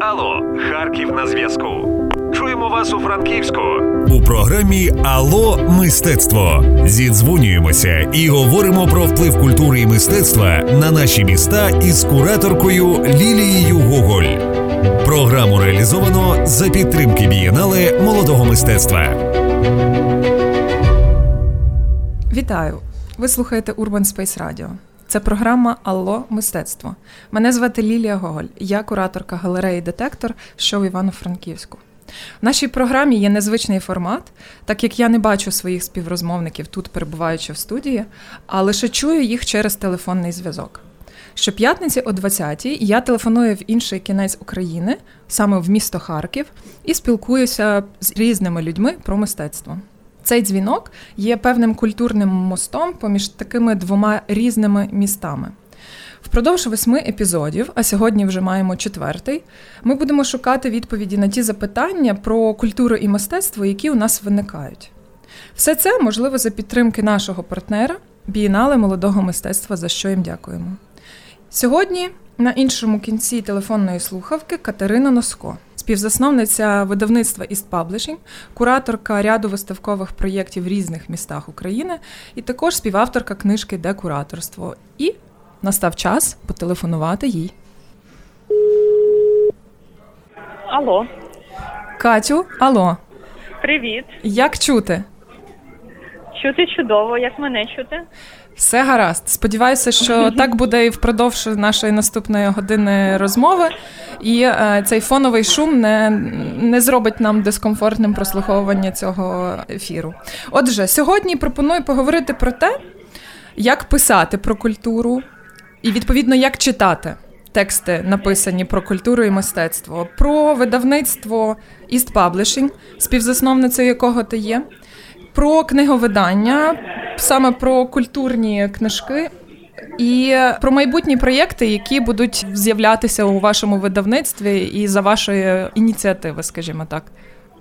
Алло, Харків на зв'язку. Чуємо вас у Франківську. У програмі Алло мистецтво зідзвонюємося і говоримо про вплив культури і мистецтва на наші міста із кураторкою Лілією Гоголь. Програму реалізовано за підтримки бієнале молодого мистецтва. Вітаю! Ви слухаєте Urban Space Radio. Це програма Алло мистецтво. Мене звати Лілія Гоголь. Я кураторка галереї Детектор, що в Івано-Франківську. В нашій програмі є незвичний формат, так як я не бачу своїх співрозмовників тут, перебуваючи в студії, а лише чую їх через телефонний зв'язок. Щоп'ятниці о 20-й я телефоную в інший кінець України, саме в місто Харків, і спілкуюся з різними людьми про мистецтво. Цей дзвінок є певним культурним мостом поміж такими двома різними містами. Впродовж восьми епізодів, а сьогодні вже маємо четвертий, ми будемо шукати відповіді на ті запитання про культуру і мистецтво, які у нас виникають. Все це можливо за підтримки нашого партнера, бієнале молодого мистецтва, за що їм дякуємо. Сьогодні на іншому кінці телефонної слухавки Катерина Носко, співзасновниця видавництва East Publishing, кураторка ряду виставкових проєктів в різних містах України і також співавторка книжки Декураторство. І настав час потелефонувати їй. Алло, Катю, алло, привіт. як чути? Чути чудово, як мене чути? Все гаразд. Сподіваюся, що так буде і впродовж нашої наступної години розмови, і е, цей фоновий шум не, не зробить нам дискомфортним прослуховування цього ефіру. Отже, сьогодні пропоную поговорити про те, як писати про культуру, і відповідно як читати тексти, написані про культуру і мистецтво, про видавництво East Publishing, співзасновницею якого ти є про книговидання, саме про культурні книжки. І про майбутні проєкти, які будуть з'являтися у вашому видавництві і за вашої ініціативи, скажімо так.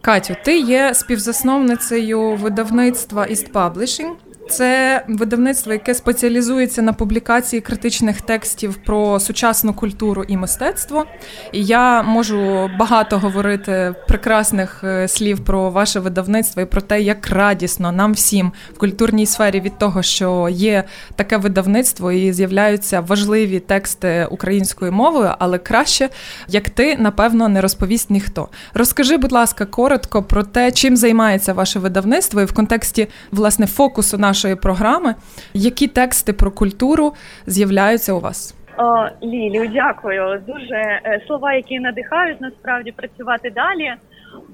Катю, ти є співзасновницею видавництва East Publishing. Це видавництво, яке спеціалізується на публікації критичних текстів про сучасну культуру і мистецтво. І я можу багато говорити прекрасних е, слів про ваше видавництво і про те, як радісно нам всім в культурній сфері від того, що є таке видавництво і з'являються важливі тексти українською мовою, але краще, як ти, напевно, не розповість ніхто. Розкажи, будь ласка, коротко про те, чим займається ваше видавництво, і в контексті власне фокусу нашого нашої програми. Які тексти про культуру з'являються у вас? О, Лілію, дякую. Дуже е, слова, які надихають насправді працювати далі.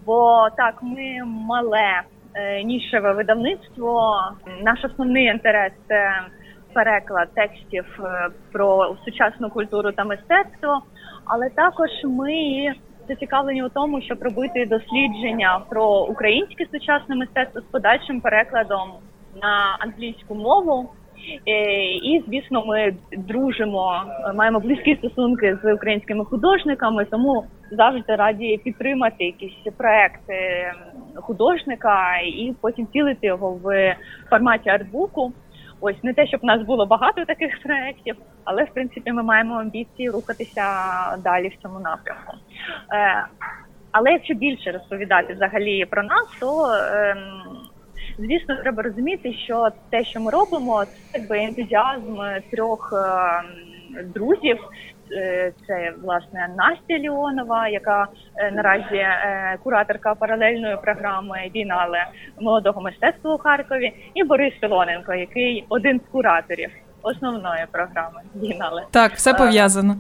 Бо так, ми мале е, нішеве видавництво. Наш основний інтерес це переклад текстів е, про сучасну культуру та мистецтво, але також ми зацікавлені у тому, щоб робити дослідження про українське сучасне мистецтво з подальшим перекладом на англійську мову. Е, і, звісно, ми дружимо, маємо близькі стосунки з українськими художниками, тому завжди раді підтримати якісь проекти художника і потім цілити його в форматі артбуку. Ось не те, щоб у нас було багато таких проєктів, але в принципі ми маємо амбіції рухатися далі в цьому напрямку. Е, але якщо більше розповідати взагалі про нас, то ем, Звісно, треба розуміти, що те, що ми робимо, це якби ентузіазм трьох е, друзів. Е, це власне Настя Ліонова, яка е, наразі кураторка паралельної програми Війнале молодого мистецтва у Харкові, і Борис Філоненко, який один з кураторів основної програми Війнале. Так, все пов'язано.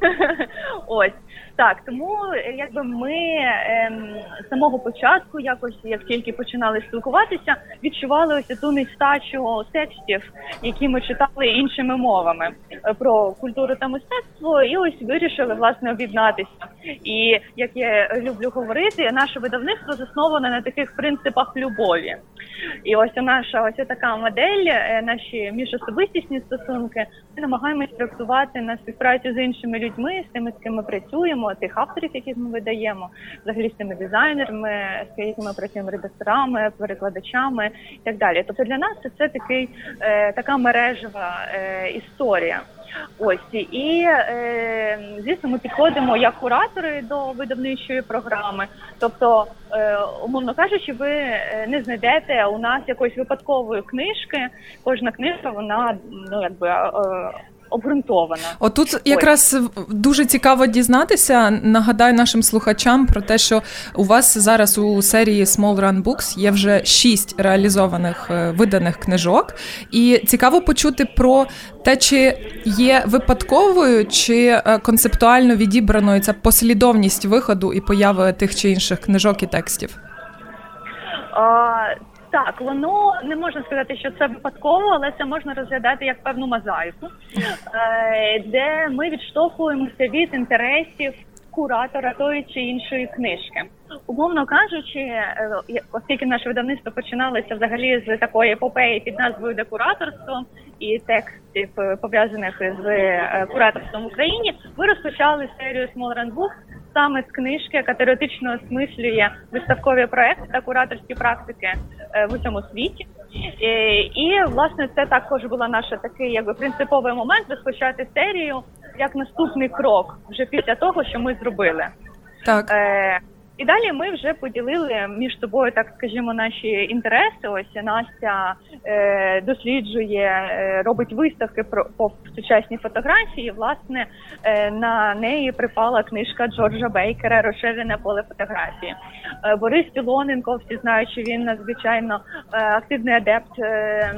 Ось так, тому якби ми ем, з самого початку, якось як тільки починали спілкуватися, відчували ось ту нестачу текстів, які ми читали іншими мовами е, про культуру та мистецтво, і ось вирішили власне об'єднатися. І як я люблю говорити, наше видавництво засноване на таких принципах любові. І ось наша ось така модель, е, наші міжособистісні стосунки. Ми намагаємось трактувати на співпрацю з іншими людьми, з тими, з ким ми працюємо, тих авторів, яких ми видаємо, взагалі з тими дизайнерами, з якими працюємо редакторами, перекладачами і так далі. Тобто для нас це, це такий е, така мережева е, історія. Ось і е, звісно, ми підходимо як куратори до видавничої програми. Тобто, е, умовно кажучи, ви е, не знайдете у нас якоїсь випадкової книжки. Кожна книжка вона ну якби. Обґрунтована. Отут якраз дуже цікаво дізнатися. Нагадаю нашим слухачам про те, що у вас зараз у серії Small Run Books є вже шість реалізованих е, виданих книжок, і цікаво почути про те, чи є випадковою чи е, концептуально відібраною ця послідовність виходу і появи тих чи інших книжок і текстів. Так, воно не можна сказати, що це випадково, але це можна розглядати як певну мозаїку, е, де ми відштовхуємося від інтересів куратора тої чи іншої книжки. Умовно кажучи, е, оскільки наше видавництво починалося взагалі з такої епопеї під назвою Декураторство і текстів пов'язаних з кураторством в Україні, ми розпочали серію Small Run Book саме з книжки, яка теоретично осмислює виставкові проекти та кураторські практики е, в усьому світі. Е, і власне це також була наша такий якби принциповий момент розпочати серію як наступний крок вже після того, що ми зробили. Так. Е, і далі ми вже поділили між собою, так скажімо, наші інтереси. Ось Настя е, досліджує, е, робить виставки про по сучасній фотографії. Власне е, на неї припала книжка Джорджа Бейкера Розширене поле фотографії. Е, Борис Пілоненко, всі знають, що він надзвичайно е, активний адепт е,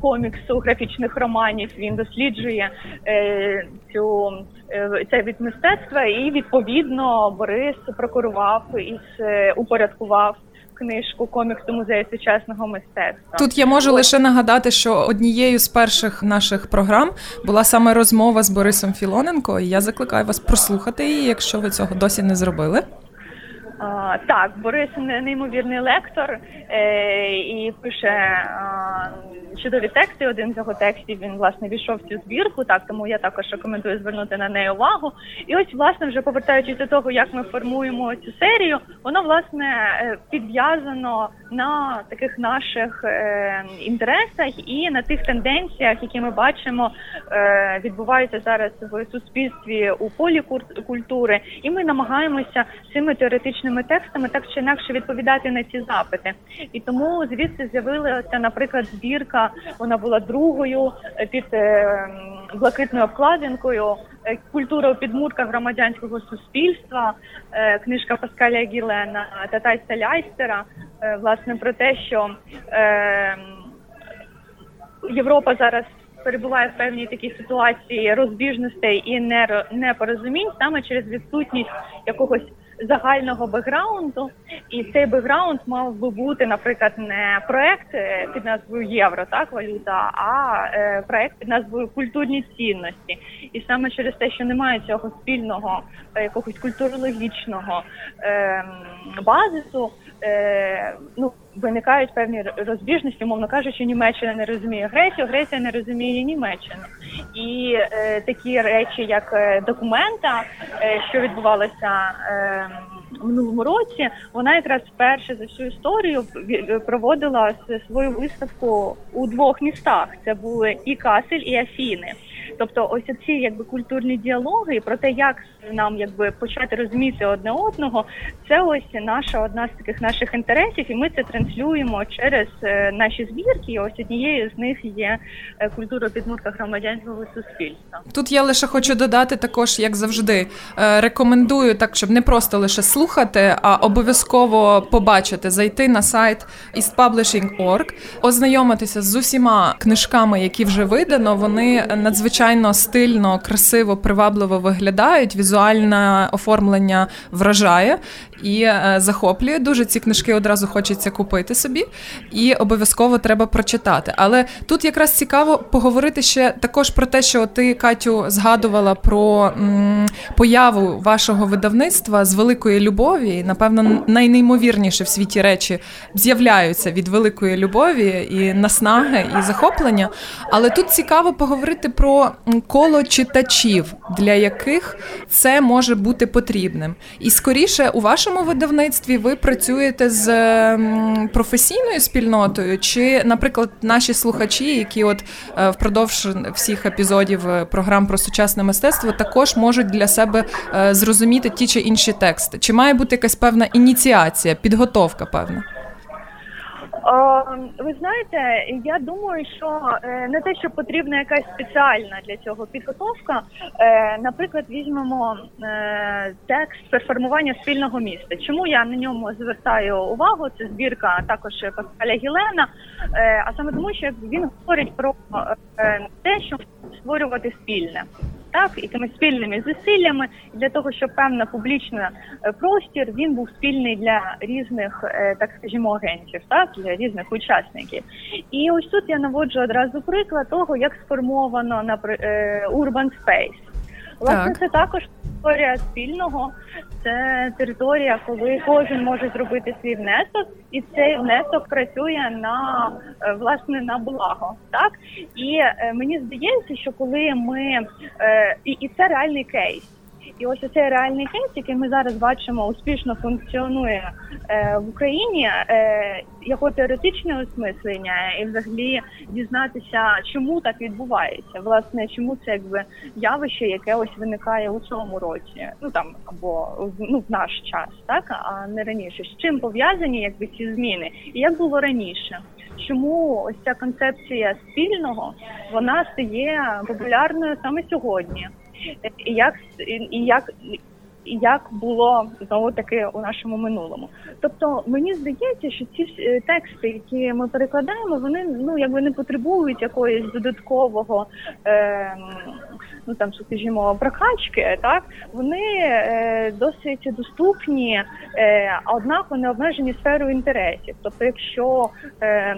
коміксу, графічних романів. Він досліджує е, цю е, цей від мистецтва, і відповідно Борис прокурував і упорядкував. Книжку коміксу музею сучасного мистецтва тут я можу лише нагадати, що однією з перших наших програм була саме розмова з Борисом Філоненко. і Я закликаю вас прослухати її, якщо ви цього досі не зробили. А, Так, Борис неймовірний лектор е, і пише а, чудові тексти. Один з його текстів він власне війшов в цю збірку. Так тому я також рекомендую звернути на неї увагу. І ось, власне, вже повертаючись до того, як ми формуємо цю серію, воно власне е, підв'язано на таких наших е, інтересах і на тих тенденціях, які ми бачимо, е, відбуваються зараз в суспільстві у полі культури, і ми намагаємося цими теоретичними текстами так чи інакше відповідати на ці запити. І тому звідси з'явилася, наприклад, збірка. Вона була другою е, під е, блакитною обкладинкою. Е, культура у підмурках громадянського суспільства, книжка Паскаля Гілена та Тайса Ляйстера, власне про те, що Європа зараз перебуває в певній такій ситуації розбіжностей і непорозумінь саме через відсутність якогось загального бекграунду, і цей бекграунд мав би бути, наприклад, не проект е, під назвою Євро, так валюта, а е, проект під назвою Культурні цінності. І саме через те, що немає цього спільного е, якогось культурологічного е, базису, е, ну виникають певні розбіжності, мовно кажучи, Німеччина не розуміє Грецію, Греція не розуміє Німеччину. І е, такі речі, як е, документа, е, що відбувалося е, минулому році, вона якраз вперше за всю історію проводила свою виставку у двох містах. Це були і Касель, і Афіни. Тобто, ось ці якби культурні діалоги про те, як нам якби почати розуміти одне одного, це ось наша одна з таких наших інтересів, і ми це транслюємо через е, наші збірки. І Ось однією з них є е, культура підмурка громадянського суспільства. Тут я лише хочу додати також, як завжди, е, рекомендую так, щоб не просто лише слухати, а обов'язково побачити, зайти на сайт eastpublishing.org, ознайомитися з усіма книжками, які вже видано. Вони надзвичайно стильно, красиво, привабливо виглядають. Візуальне оформлення вражає і е, захоплює. Дуже ці книжки одразу хочеться купити собі, і обов'язково треба прочитати. Але тут якраз цікаво поговорити ще також про те, що ти, Катю, згадувала про м, появу вашого видавництва з великої любові. Напевно, найнеймовірніше в світі речі з'являються від великої любові і наснаги, і захоплення. Але тут цікаво поговорити про коло читачів, для яких це може бути потрібним. І скоріше у вашому видавництві ви працюєте з професійною спільнотою, чи, наприклад, наші слухачі, які от е, впродовж всіх епізодів е, програм про сучасне мистецтво також можуть для себе е, зрозуміти ті чи інші тексти? Чи має бути якась певна ініціація, підготовка певна? Ви знаєте, я думаю, що е, не те, що потрібна якась спеціальна для цього підготовка. Е, наприклад, візьмемо е, текст перформування спільного міста. Чому я на ньому звертаю увагу? Це збірка також Паскаля Гілена, а саме тому, що він говорить про те, що створювати спільне так і тими спільними зусиллями для того, щоб певна публічна е, простір він був спільний для різних, е, так скажімо, агентів, так для різних учасників. І ось тут я наводжу одразу приклад того, як сформовано на е, Urban Space. Власне, так. це також історія спільного, це територія, коли кожен може зробити свій внесок, і цей внесок працює на е, власне на благо. Так і е, мені здається, що коли ми е, і, і це реальний кейс. І ось цей реальний кейс, який ми зараз бачимо, успішно функціонує е, в Україні, е, його теоретичне осмислення, і взагалі дізнатися, чому так відбувається, власне, чому це якби явище, яке ось виникає у цьому році, ну там або ну в наш час, так а не раніше. З чим пов'язані якби ці зміни, і як було раніше? Чому ось ця концепція спільного вона стає популярною саме сьогодні? Як і як як було знову таки у нашому минулому. Тобто мені здається, що ці е, тексти, які ми перекладаємо, вони ну якби не потребують якоїсь додаткового. Е, Ну там скажімо, прокачки, так вони е, досить доступні, е, однак вони обмежені сферою інтересів. Тобто, якщо е,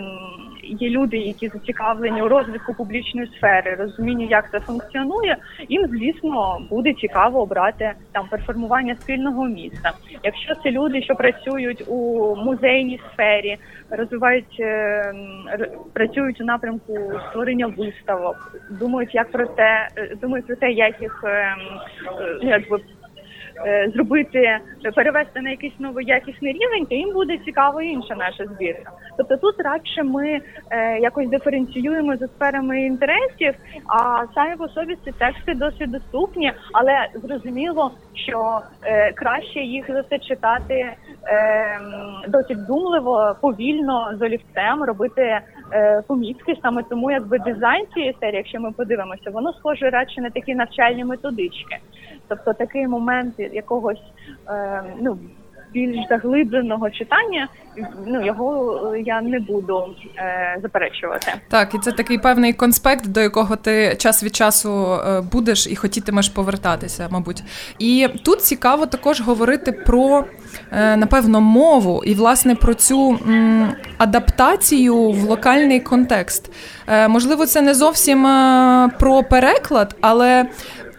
є люди, які зацікавлені у розвитку публічної сфери, розумінню, як це функціонує, їм звісно буде цікаво обрати там перформування спільного міста. Якщо це люди, що працюють у музейній сфері, розвивають е, працюють у напрямку створення виставок, думають, як про те, е, думають про те, як їх ем, е, якби зробити, перевести на якийсь новий якісний рівень, то їм буде цікаво інша наша збірка. Тобто тут радше ми е, якось диференціюємо за сферами інтересів, а самі по собі ці тексти досить доступні, але зрозуміло, що е, краще їх за це читати е, досить думливо, повільно з олівцем, робити е, помітки. Саме тому, якби дизайн цієї серії, якщо ми подивимося, воно схоже радше на такі навчальні методички. Тобто такий момент якогось е, ну більш заглибленого читання, ну його е, я не буду е, заперечувати. Так, і це такий певний конспект, до якого ти час від часу е, будеш і хотітимеш повертатися, мабуть. І тут цікаво також говорити про е, напевно мову і власне про цю м, адаптацію в локальний контекст. Можливо, це не зовсім про переклад, але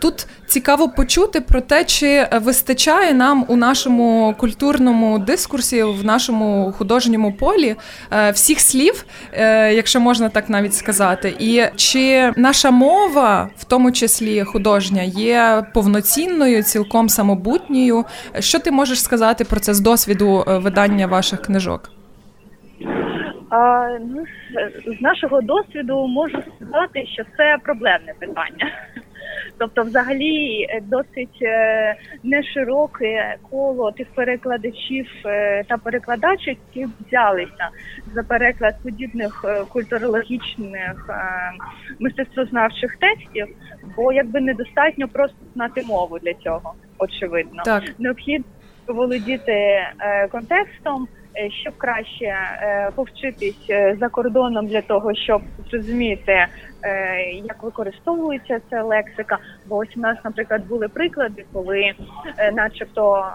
тут цікаво почути про те, чи вистачає нам у нашому культурному дискурсі, в нашому художньому полі е, всіх слів, е, якщо можна так навіть сказати, і чи наша мова, в тому числі художня, є повноцінною, цілком самобутньою. Що ти можеш сказати про це з досвіду е, видання ваших книжок? А, ну, З нашого досвіду можу сказати, що це проблемне питання. Тобто, взагалі, е, досить е, нешироке коло тих перекладачів е, та перекладачів, які взялися за переклад подібних культурологічних мистецтвознавчих текстів, бо якби недостатньо просто знати мову для цього, очевидно. Так. Необхідно володіти контекстом. Е, щоб краще е, повчитись е, за кордоном для того, щоб зрозуміти, як використовується ця лексика. Бо ось у нас, наприклад, були приклади, коли, начебто,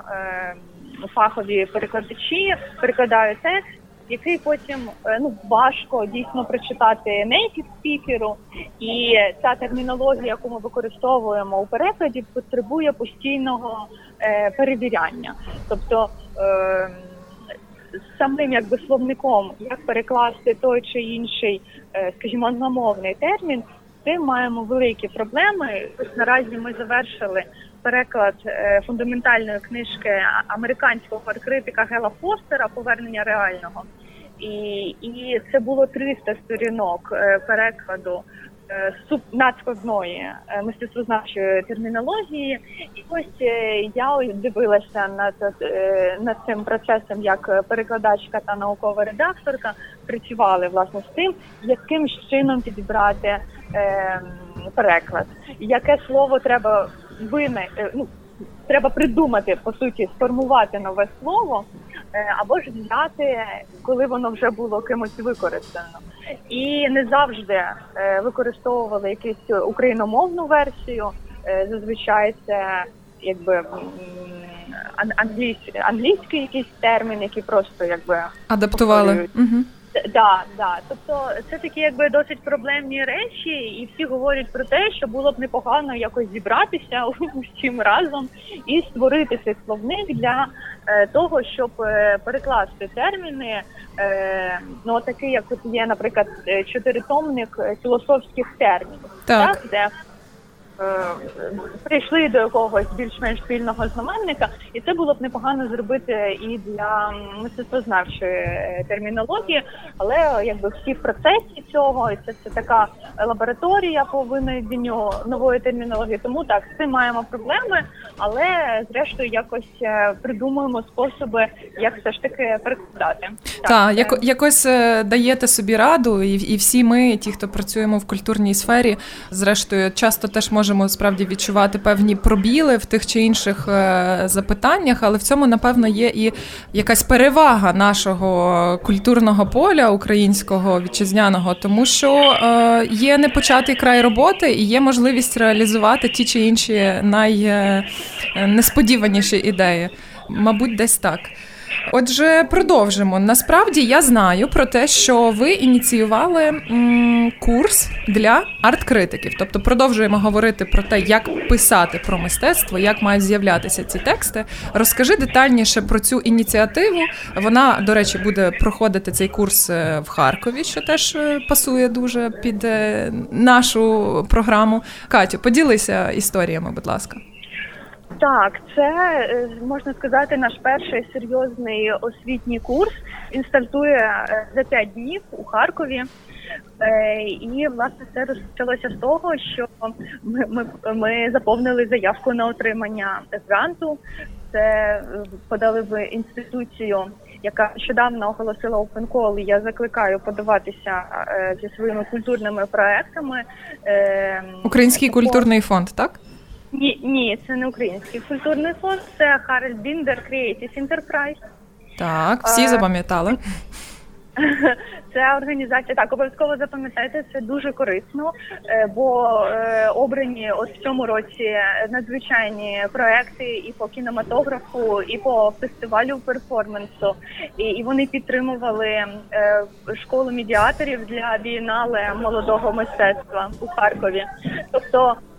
фахові перекладачі перекладають текст. Який потім ну важко дійсно прочитати native спікеру, і ця термінологія, яку ми використовуємо у перекладі, потребує постійного е, перевіряння, тобто. Е, самим якби словником, як перекласти той чи інший, е, скажімо, англомовний термін, цим маємо великі проблеми. Ось наразі ми завершили переклад е, фундаментальної книжки американського критика Гела Фостера Повернення реального. І і це було 300 сторінок е, перекладу Е, суп надскладної е, мистецтвознавчої термінології, і ось е, я дивилася над над цим процесом як перекладачка та наукова редакторка. Працювали власне з тим, яким чином підібрати е, переклад, яке слово треба вине, ну, треба придумати по суті, сформувати нове слово, або ж взяти, коли воно вже було кимось використано і не завжди е, використовували якусь україномовну версію. Е, зазвичай це якби англійсь, англійський якийсь термін, який просто якби адаптували. Угу. Да, да. Тобто це такі якби досить проблемні речі, і всі говорять про те, що було б непогано якось зібратися усім разом і створити цей словник для е, того, щоб е, перекласти терміни. Е, ну такий, як от є, наприклад, е, чотиритомник філософських термінів, так, так де Е, прийшли до якогось більш-менш спільного знаменника, і це було б непогано зробити і для мистецтвознавчої е, термінології, але якби всі в процесі цього, і це це така лабораторія по винайденню нової термінології. Тому так з цим маємо проблеми, але зрештою якось е, придумуємо способи, як все ж таки перекладати. Так, та, як, якось даєте собі раду, і і всі ми, ті, хто працюємо в культурній сфері, зрештою часто теж можемо можемо справді відчувати певні пробіли в тих чи інших е, запитаннях, але в цьому, напевно, є і якась перевага нашого культурного поля українського вітчизняного, тому що е, є непочатий край роботи і є можливість реалізувати ті чи інші найнесподіваніші ідеї. Мабуть, десь так. Отже, продовжимо. Насправді я знаю про те, що ви ініціювали м, курс для арт-критиків. Тобто продовжуємо говорити про те, як писати про мистецтво, як мають з'являтися ці тексти. Розкажи детальніше про цю ініціативу. Вона, до речі, буде проходити цей курс е, в Харкові, що теж е, пасує дуже під е, нашу програму. Катю, поділися історіями, будь ласка. Так, це е, можна сказати наш перший серйозний освітній курс. Він стартує е, за п'ять днів у Харкові. Е, і власне це розпочалося з того, що ми ми, ми заповнили заявку на отримання гранту. Це подали в інституцію, яка нещодавно оголосила Open Call. Я закликаю подаватися зі своїми культурними проектами. Український культурний фонд, так? Ні, ні, це не український культурний фонд, це Харальд Біндер Creative Enterprise. Так, всі запам'ятали. Це організація так, обов'язково запам'ятайте, це дуже корисно, е, бо е, обрані от в цьому році надзвичайні проекти і по кінематографу, і по фестивалю перформансу, і і вони підтримували е, школу медіаторів для бієнале молодого мистецтва у Харкові. Тобто Е,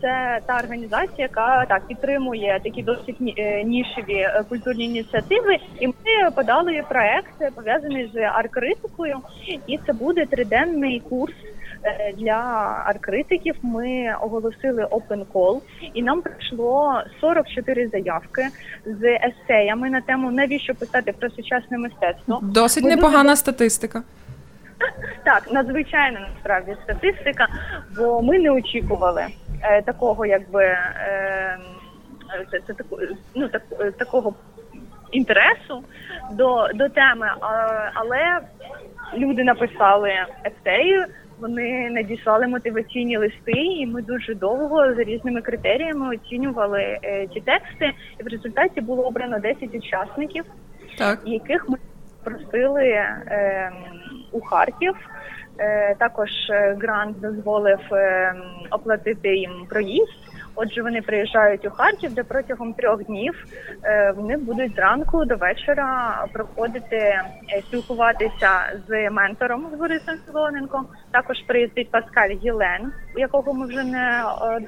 це та організація, яка так підтримує такі досить е, нішеві е, культурні ініціативи. І ми подали проект пов'язаний з арт-критикою, і це буде триденний курс. Для арт-критиків ми оголосили open call, і нам прийшло 44 заявки з есеями на тему навіщо писати про сучасне мистецтво. Досить ми непогана дуже... статистика. Так, надзвичайна насправді статистика, бо ми не очікували е, такого, якби е, це, це таку, ну так, е, такого інтересу до до теми, але люди написали есеї, вони надіслали мотиваційні листи, і ми дуже довго за різними критеріями оцінювали е, ті тексти. І в результаті було обрано 10 учасників, так. яких ми просили е, у Харків. Е, також е, грант дозволив е, оплатити їм проїзд. Отже, вони приїжджають у Харків, де протягом трьох днів вони будуть зранку до вечора проходити спілкуватися з ментором з Борисом Філоненком. Також приїздить Паскаль Гілен, якого ми вже не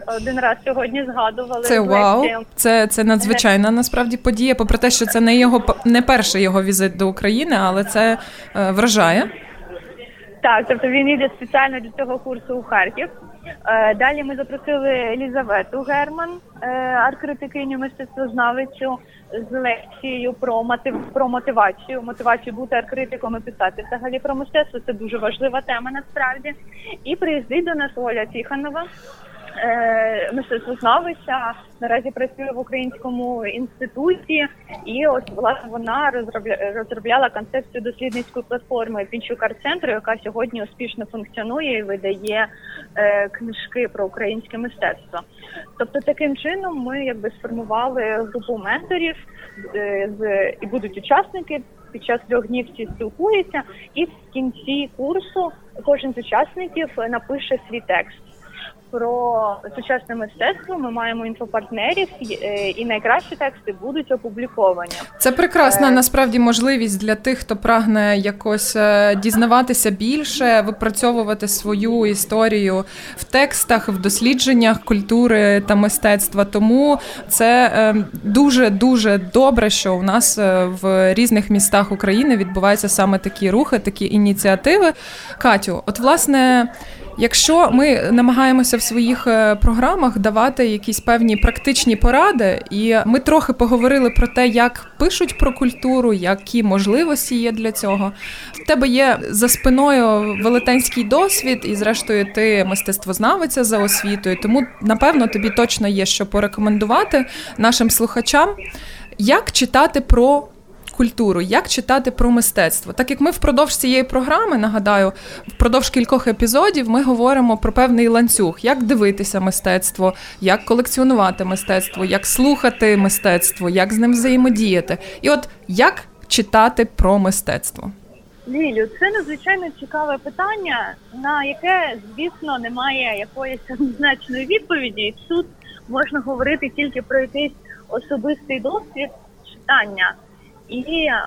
один раз сьогодні згадували. Це вау, це це надзвичайна насправді подія. Попри те, що це не його не перший його візит до України, але це вражає. Так, тобто він йде спеціально для цього курсу у Харків. Е, далі ми запросили Елізавету Герман, е, арт-критикиню мистецтвознавицю, з лекцією про мотив про мотивацію. Мотивацію бути арт-критиком і писати взагалі про мистецтво. Це дуже важлива тема насправді. І приїздить до нас Оля Тиханова. Е, мистецтвознавиця наразі працює в українському інституті, і ось власне вона розробля, розробляла концепцію дослідницької платформи Пінчук арт-центру, яка сьогодні успішно функціонує і видає е, книжки про українське мистецтво. Тобто, таким чином ми якби сформували групу менторів е, з і будуть учасники. Під час трьох днів всі спілкуються, і в кінці курсу кожен з учасників напише свій текст про сучасне мистецтво. Ми маємо інфопартнерів, е, і найкращі тексти будуть опубліковані. Це прекрасна е, насправді можливість для тих, хто прагне якось е, дізнаватися більше, випрацьовувати свою історію в текстах, в дослідженнях культури та мистецтва. Тому це дуже дуже добре, що у нас в різних містах України відбуваються саме такі рухи, такі ініціативи. Катю, от власне. Якщо ми намагаємося в своїх е, програмах давати якісь певні практичні поради, і ми трохи поговорили про те, як пишуть про культуру, які можливості є для цього. В тебе є за спиною велетенський досвід, і, зрештою, ти мистецтвознавиця за освітою, тому напевно тобі точно є що порекомендувати нашим слухачам, як читати про культуру, як читати про мистецтво. Так як ми впродовж цієї програми, нагадаю, впродовж кількох епізодів ми говоримо про певний ланцюг, як дивитися мистецтво, як колекціонувати мистецтво, як слухати мистецтво, як з ним взаємодіяти. І от як читати про мистецтво. Лілю, це надзвичайно цікаве питання, на яке, звісно, немає якоїсь однозначної відповіді. І тут можна говорити тільки про якийсь особистий досвід читання і е,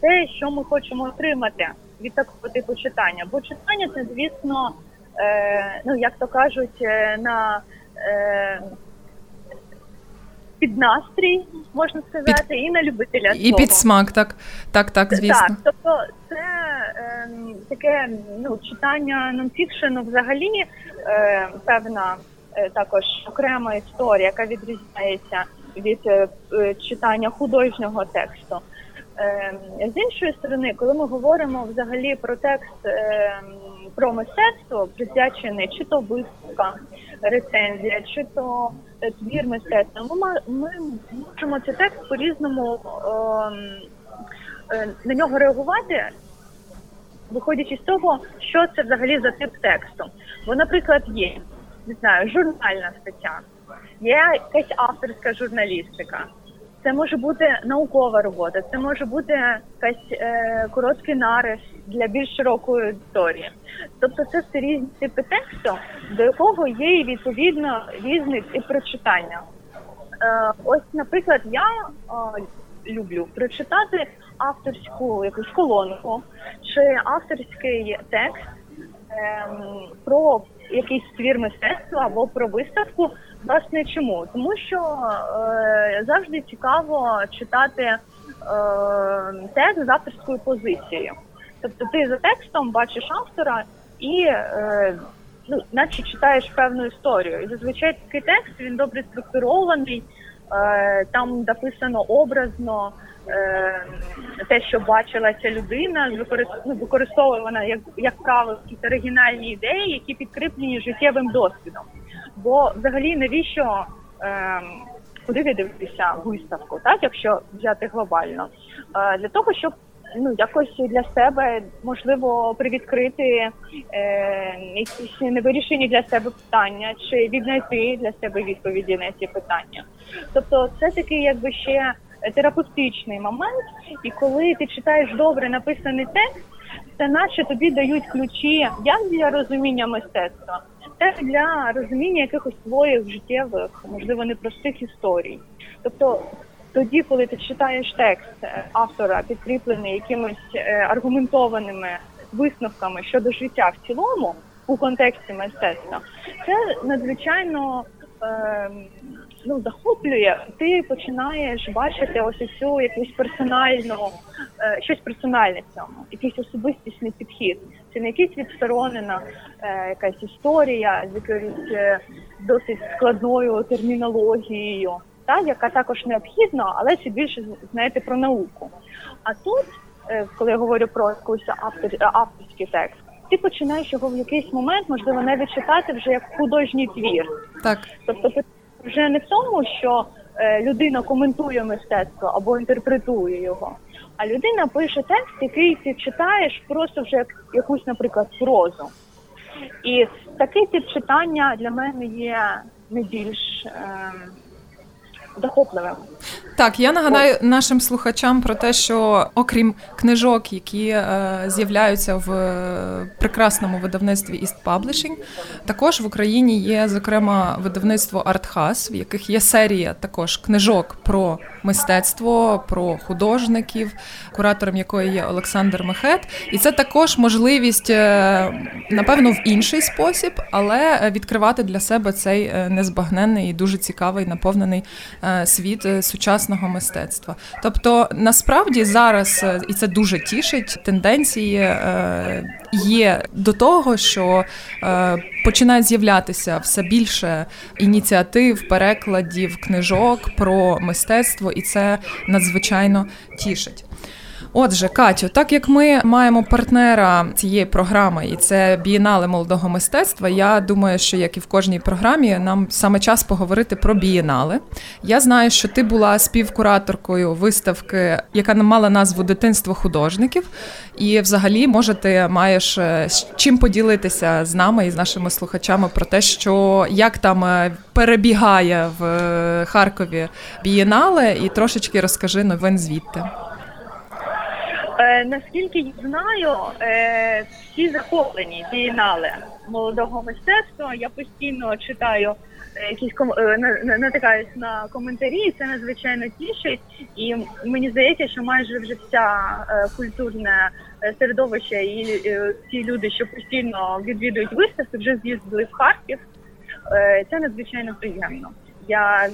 те, що ми хочемо отримати від такого типу читання. Бо читання це, звісно, е, ну як то кажуть, е, на е, під настрій, можна сказати, під... і на любителя і під смак, так, так, так, звісно. Так, тобто це е, таке ну, читання нонфікшену взагалі е, певна е, також окрема історія, яка відрізняється від е, е, читання художнього тексту. Ем, з іншої сторони, коли ми говоримо взагалі про текст ем, про мистецтво, присвячений чи то виставка, рецензія, чи то е, твір мистецтва, ми ми можемо цей текст по різному ем, на нього реагувати, виходячи з того, що це взагалі за тип тексту. Бо, наприклад, є не знаю, журнальна стаття є якась авторська журналістика. Це може бути наукова робота, це може бути якась е, короткий нарис для більш широкої аудиторії. Тобто це все різні типи тексту, до якого є відповідно різний тип прочитання. Е, Ось, наприклад, я е, люблю прочитати авторську якусь колонку чи авторський текст е, про якийсь твір мистецтва або про виставку. Власне, чому? Тому що е, завжди цікаво читати е, текст з авторською позицією. Тобто ти за текстом бачиш автора і е, ну, наче читаєш певну історію. І зазвичай такий текст він добре структурований, е, там написано образно. Е, те, що бачила ця людина, ну, використовує вона як як правило якісь оригінальні ідеї, які підкріплені життєвим досвідом. Бо взагалі навіщо е, куди дивитися виставку, так якщо взяти глобально, е, для того, щоб ну якось для себе можливо привідкрити е, якісь невирішені для себе питання, чи віднайти для себе відповіді на ці питання. Тобто, це такий, якби ще терапевтичний момент, і коли ти читаєш добре написаний текст, це наче тобі дають ключі як для розуміння мистецтва, так для розуміння якихось своїх життєвих, можливо, непростих історій. Тобто тоді, коли ти читаєш текст автора, підкріплений якимись е, аргументованими висновками щодо життя в цілому у контексті мистецтва, це надзвичайно е, ну захоплює, ти починаєш бачити ось цю якусь персональну, е, щось персональне в цьому, якийсь особистісний підхід. Це не якийсь відсторонена е, якась історія з якоюсь е, досить складною термінологією, та яка також необхідна, але ще більше знаєте про науку. А тут, коли я говорю про якийсь автор, авторський текст, ти починаєш його в якийсь момент, можливо, навіть читати вже як художній твір. Так. Тобто вже не в тому, що е, людина коментує мистецтво або інтерпретує його, а людина пише текст, який ти читаєш просто вже як якусь, наприклад, прозу. І такий тип читання для мене є найбільш е, захопливим. Так, я нагадаю нашим слухачам про те, що окрім книжок, які е, з'являються в е, прекрасному видавництві East Publishing, також в Україні є зокрема видавництво Артхас, в яких є серія також книжок про мистецтво, про художників, куратором якої є Олександр Мехет. І це також можливість, е, напевно, в інший спосіб, але відкривати для себе цей е, незбагненний і дуже цікавий наповнений е, світ сучасного мистецтва. Тобто, насправді зараз і це дуже тішить тенденції є до того, що починають з'являтися все більше ініціатив, перекладів, книжок про мистецтво, і це надзвичайно тішить. Отже, Катю, так як ми маємо партнера цієї програми, і це бієнале молодого мистецтва, я думаю, що як і в кожній програмі, нам саме час поговорити про бієнале. Я знаю, що ти була співкураторкою виставки, яка мала назву Дитинство художників. І, взагалі, може, ти маєш е, з чим поділитися з нами і з нашими слухачами про те, що як там е, перебігає в е, Харкові бієнале, і трошечки розкажи новин звідти. Е, наскільки я знаю, е, всі захоплені бієнале молодого мистецтва. Я постійно читаю е, якісь ком... на- натикаюсь на коментарі, це надзвичайно тішить. І мені здається, що майже вже вся культурне середовище і ті люди, що постійно відвідують виставки, вже з'їздили в Харків. Це надзвичайно приємно. Я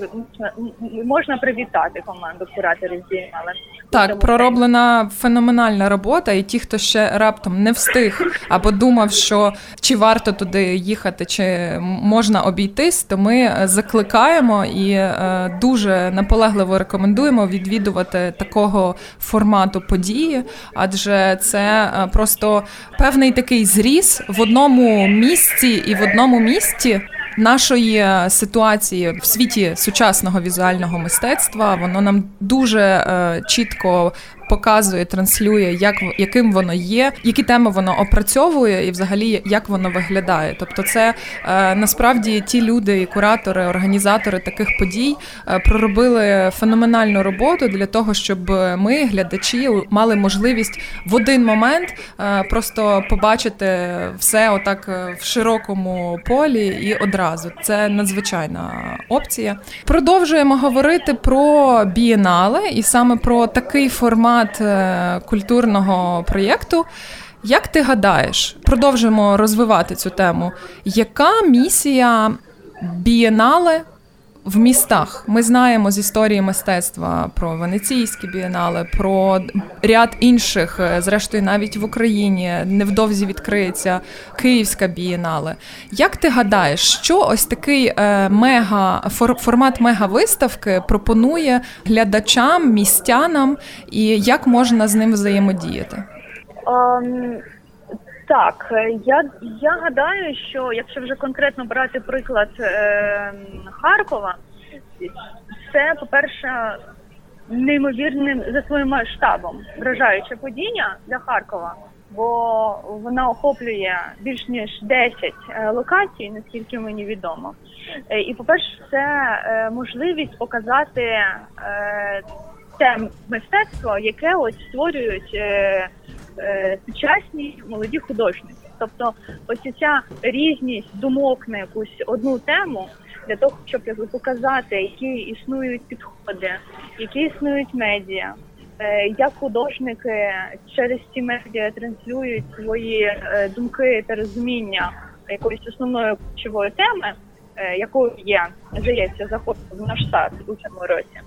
можна привітати команду кураторів бієнале. Так, пророблена феноменальна робота, і ті, хто ще раптом не встиг або думав, що чи варто туди їхати, чи можна обійтись, то ми закликаємо і е, дуже наполегливо рекомендуємо відвідувати такого формату події, адже це е, просто певний такий зріз в одному місці і в одному місті нашої е, ситуації в світі сучасного візуального мистецтва. Воно нам дуже е, чітко показує, транслює, як яким воно є, які теми воно опрацьовує, і взагалі як воно виглядає. Тобто, це е, насправді ті люди, і куратори, організатори таких подій е, проробили феноменальну роботу для того, щоб ми, глядачі, мали можливість в один момент е, просто побачити все отак в широкому полі і одразу. Це надзвичайна опція. Продовжуємо говорити про бієнале і саме про такий формат формат е, культурного проєкту. Як ти гадаєш, продовжимо розвивати цю тему? Яка місія бієнале в містах? Ми знаємо з історії мистецтва про Венеційські бієнале, про ряд інших, е, зрештою, навіть в Україні невдовзі відкриється Київська бієнале. Як ти гадаєш, що ось такий е, мега формат мега-виставки пропонує глядачам, містянам, і як можна з ним взаємодіяти? Um... Так, я я гадаю, що якщо вже конкретно брати приклад е, Харкова, це, по-перше, неймовірним за своїм масштабом вражаюча подія для Харкова, бо вона охоплює більш ніж 10 е, локацій, наскільки мені відомо. Е, і, по-перше, це е, можливість показати е, те мистецтво, яке ось створюють. Е, Е, сучасні молоді художники. Тобто, ось ця різність думок на якусь одну тему для того, щоб показати, які існують підходи, які існують медіа, е, як художники через ці медіа транслюють свої е, думки та розуміння якоїсь основної ключової теми. якою є здається, заход в наш штат у цьому році.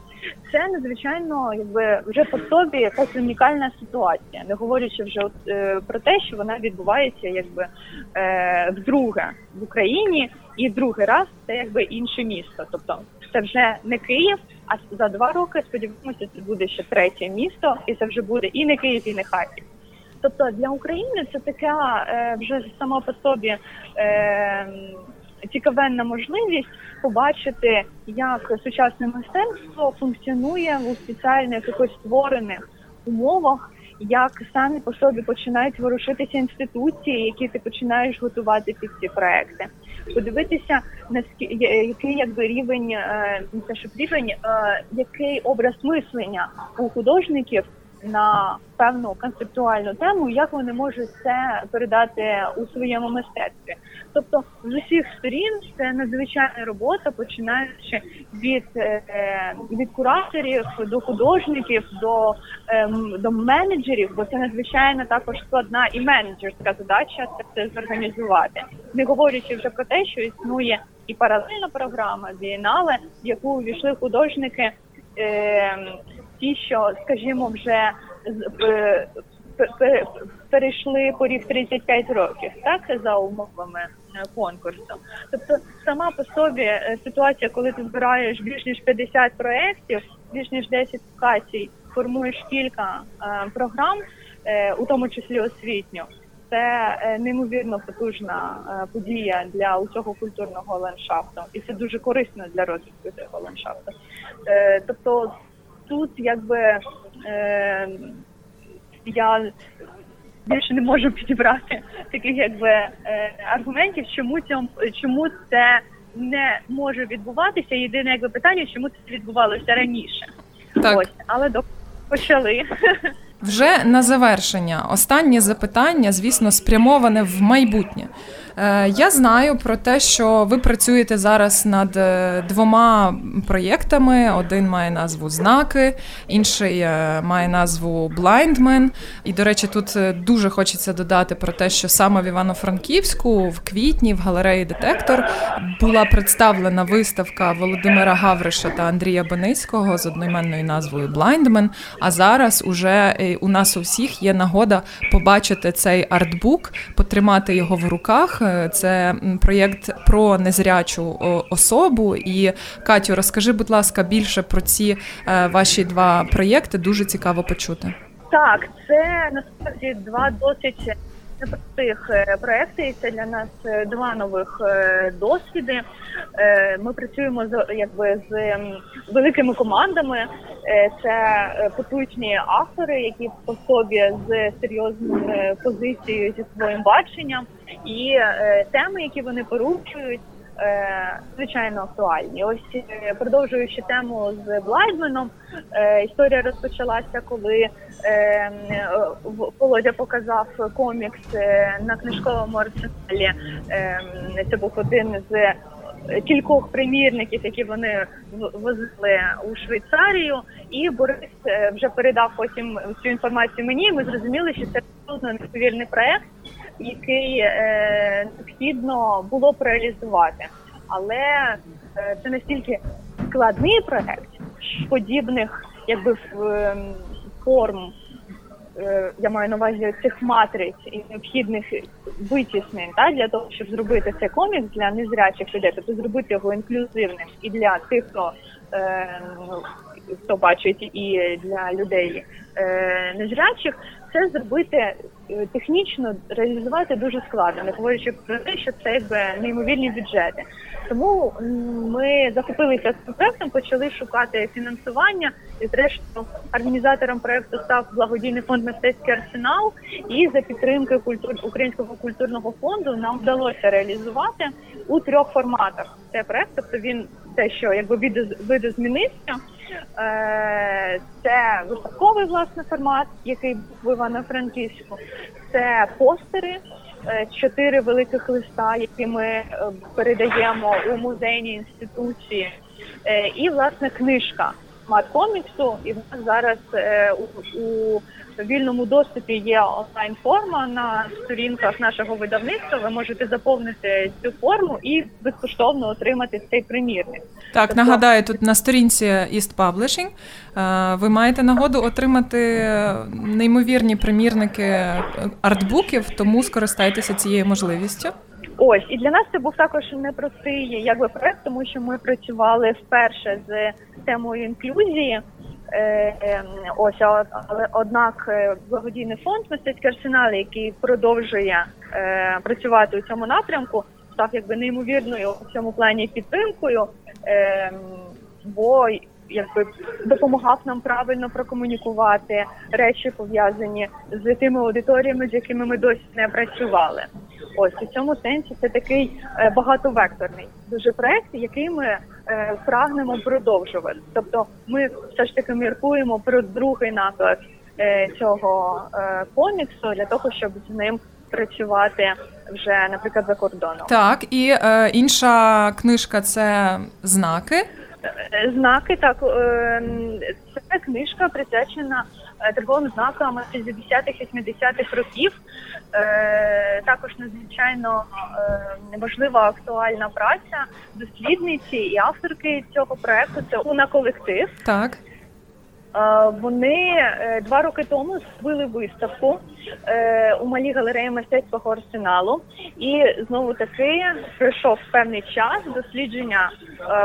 Це надзвичайно, якби вже по собі якась унікальна ситуація, не говорячи вже от, е, про те, що вона відбувається, якби е, вдруге в Україні, і другий раз це якби інше місто. Тобто це вже не Київ, а за два роки сподіваємося, це буде ще третє місто, і це вже буде і не Київ, і не Харків. Тобто для України це така е, вже сама по собі е, цікавенна можливість побачити, як сучасне мистецтво функціонує у спеціальних якось створених умовах. Як самі по собі починають ворушитися інституції, які ти починаєш готувати під ці проекти, подивитися який якби рівень е, не те, щоб рівень, е, який образ мислення у художників на певну концептуальну тему, як вони можуть це передати у своєму мистецтві. Тобто з усіх сторін це надзвичайна робота, починаючи від е, від кураторів до художників, до ем, до менеджерів, бо це надзвичайно також складна і менеджерська задача це все зорганізувати, не говорячи вже про те, що існує і паралельна програма Бієнале, в яку увійшли художники. Ем, ті, що, скажімо, вже е, перейшли поріг 35 років, так за умовами е, конкурсу. Тобто, сама по собі е, ситуація, коли ти збираєш більш ніж 50 проєктів, більш ніж 10 локацій, формуєш кілька програм, у тому числі освітню. Це неймовірно потужна подія для усього культурного ландшафту, і це дуже корисно для розвитку цього ландшафту. Тобто тут якби е, я більше не можу підібрати таких якби е, аргументів, чому цьому чому це не може відбуватися. Єдине якби питання, чому це відбувалося раніше. Так. Ось, але до почали. Вже на завершення останнє запитання, звісно, спрямоване в майбутнє. Е, я знаю про те, що ви працюєте зараз над е, двома проєктами. Один має назву Знаки, інший е, має назву Blindman. І, до речі, тут дуже хочеться додати про те, що саме в Івано-Франківську, в квітні, в галереї Детектор була представлена виставка Володимира Гавриша та Андрія Беницького з одноіменною назвою Blindman. А зараз уже у нас у всіх є нагода побачити цей артбук, потримати його в руках. Це проєкт про незрячу особу. І Катю, розкажи, будь ласка, більше про ці е, ваші два проєкти. Дуже цікаво почути. Так, це насправді два досить непростих е, проекти. Це для нас е, два нових досвіди. Ми працюємо з якби з великими командами. Це потужні автори, які по собі з серйозною позицією зі своїм баченням. І е, теми, які вони порушують, е, звичайно актуальні. Ось е, продовжуючи тему з Блайдменом, е, історія розпочалася, коли е, Володя показав комікс е, на книжковому арсеналі. Е, це був один з кількох примірників, які вони возили у Швейцарію, і Борис е, вже передав потім цю інформацію мені. Ми зрозуміли, що це абсолютно несповірний проект який е, необхідно було б реалізувати. Але е, це настільки складний проект подібних, якби е, форм. Е, я маю на увазі цих матриць і необхідних витіснень та для того, щоб зробити цей комікс для незрячих людей, тобто зробити його інклюзивним і для тих, хто е, хто бачить, і для людей е, незрячих, це зробити технічно реалізувати дуже складно, не говорячи про те, що це якби неймовірні бюджети. Тому ми захопилися цим проектом, почали шукати фінансування, і зрештою організатором проекту став благодійний фонд мистецький арсенал. І за підтримки культур українського культурного фонду нам вдалося реалізувати у трьох форматах. Це проект, тобто він те, що якби видозмінився. Е, це виставковий власне формат, який був в Івано-Франківську. Це постери, е, чотири великих листа, які ми е, передаємо у музейні інституції, і власне книжка. маткоміксу коміксу, і в нас зараз у, у вільному доступі є онлайн форма на сторінках нашого видавництва. Ви можете заповнити цю форму і безкоштовно отримати цей примірник. Так, Тобто- нагадаю, тут на сторінці East Publishing е, ви маєте нагоду отримати неймовірні примірники артбуків, тому скористайтеся цією можливістю. Ось і для нас це був також непростий якби проект, тому що ми працювали вперше з темою інклюзії. Е, е, ось але однак е, благодійний фонд мистецький арсенал, який продовжує е, працювати у цьому напрямку, став якби неймовірною у цьому плані підтримкою, е, бо якби допомагав нам правильно прокомунікувати речі пов'язані з тими аудиторіями, з якими ми досі не працювали. Ось у цьому сенсі це такий багатовекторний дуже проект, який ми прагнемо продовжувати. Тобто, ми все ж таки міркуємо про другий наклад е, цього е, коміксу для того, щоб з ним працювати вже, наприклад, за кордоном. Так, і е, інша книжка це знаки. Е, Знаки так е, це книжка присвячена е, торговим знакам 60-х 80-х років. Е, Також надзвичайно е, важлива актуальна праця дослідниці і авторки цього проекту. Це Уна колектив. Так. Е, Вони два роки тому зробили виставку у малій галереї мистецького арсеналу, і знову таки пройшов певний час. Дослідження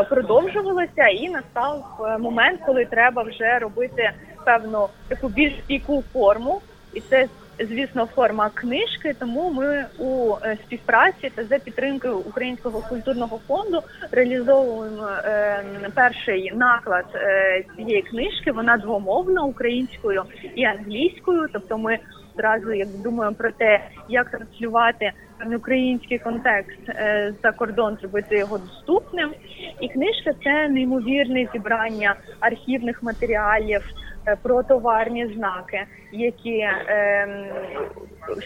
продовжувалося, і настав момент, коли треба вже робити певну таку більш стійку форму, і це. Звісно, форма книжки, тому ми у е, співпраці та за підтримкою Українського культурного фонду реалізовуємо е, перший наклад е, цієї книжки. Вона двомовна українською і англійською. Тобто, ми одразу як думаємо про те, як транслювати український контекст за кордон, зробити його доступним. І книжка це неймовірне зібрання архівних матеріалів про товарні знаки, які е,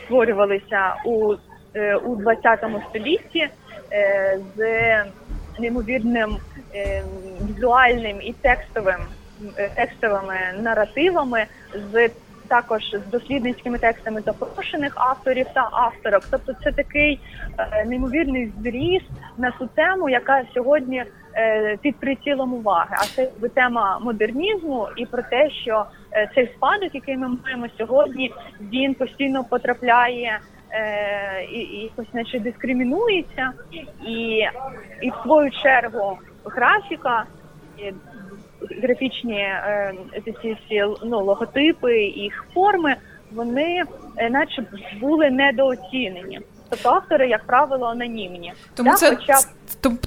створювалися у, е, у 20 столітті е, з неймовірним е, візуальним і текстовим е, текстовими наративами з також з дослідницькими текстами запрошених авторів та авторок. Тобто це такий е, неймовірний зріз на ту тему, яка сьогодні е, під прицілом уваги. А це тема модернізму і про те, що е, цей спадок, який ми маємо сьогодні, він постійно потрапляє. Е, і, і якось наче дискримінується, і, і в свою чергу графіка, і графічні е, ці всі ну, логотипи, їх форми, вони е, наче були недооцінені. Тобто автори, як правило, анонімні. Тому Да, це хоча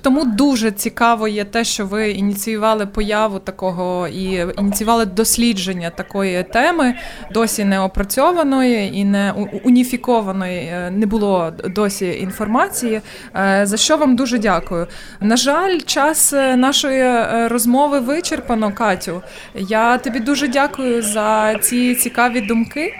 тому дуже цікаво є те, що ви ініціювали появу такого і ініціювали дослідження такої теми, досі не опрацьованої і не уніфікованої. е, Не було досі інформації. е, За що вам дуже дякую. На жаль, час е, нашої розмови вичерпано, Катю. Я тобі дуже дякую за ці цікаві думки.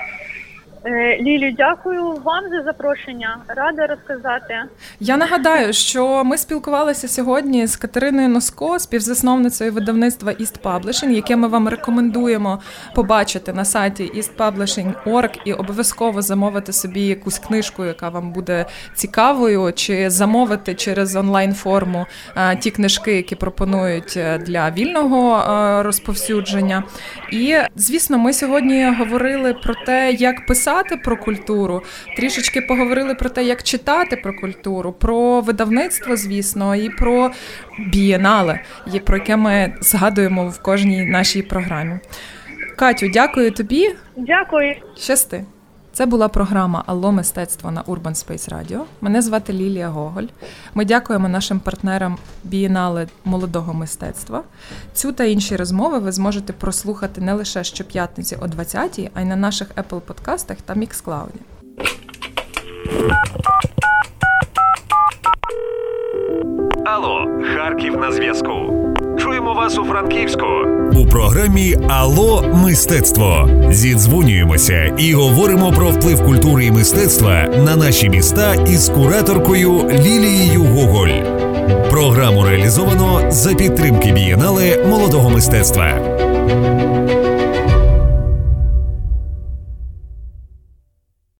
Е, Лілю, дякую вам за запрошення. Рада розказати. Я нагадаю, що ми спілкувалися сьогодні з Катериною Носко, співзасновницею видавництва East Publishing, яке ми вам рекомендуємо побачити на сайті eastpublishing.org і обов'язково замовити собі якусь книжку, яка вам буде цікавою, чи замовити через онлайн-форму е, ті книжки, які пропонують е, для вільного розповсюдження. І звісно, ми сьогодні говорили про те, як писати про культуру, трішечки поговорили про те, як читати про культуру, про видавництво, звісно, і про бієнале, про яке ми згадуємо в кожній нашій програмі. Катю, дякую тобі. Дякую. Щасти. Це була програма Алло мистецтво на Urban Space Radio. Мене звати Лілія Гоголь. Ми дякуємо нашим партнерам Бієнале молодого мистецтва. Цю та інші розмови ви зможете прослухати не лише щоп'ятниці о 20-й, а й на наших Apple подкастах та Mixcloud. Алло, Харків на зв'язку. Чуємо вас у Франківську. У програмі Ало мистецтво зідзвонюємося і говоримо про вплив культури і мистецтва на наші міста із кураторкою Лілією Гоголь. Програму реалізовано за підтримки бієнале молодого мистецтва.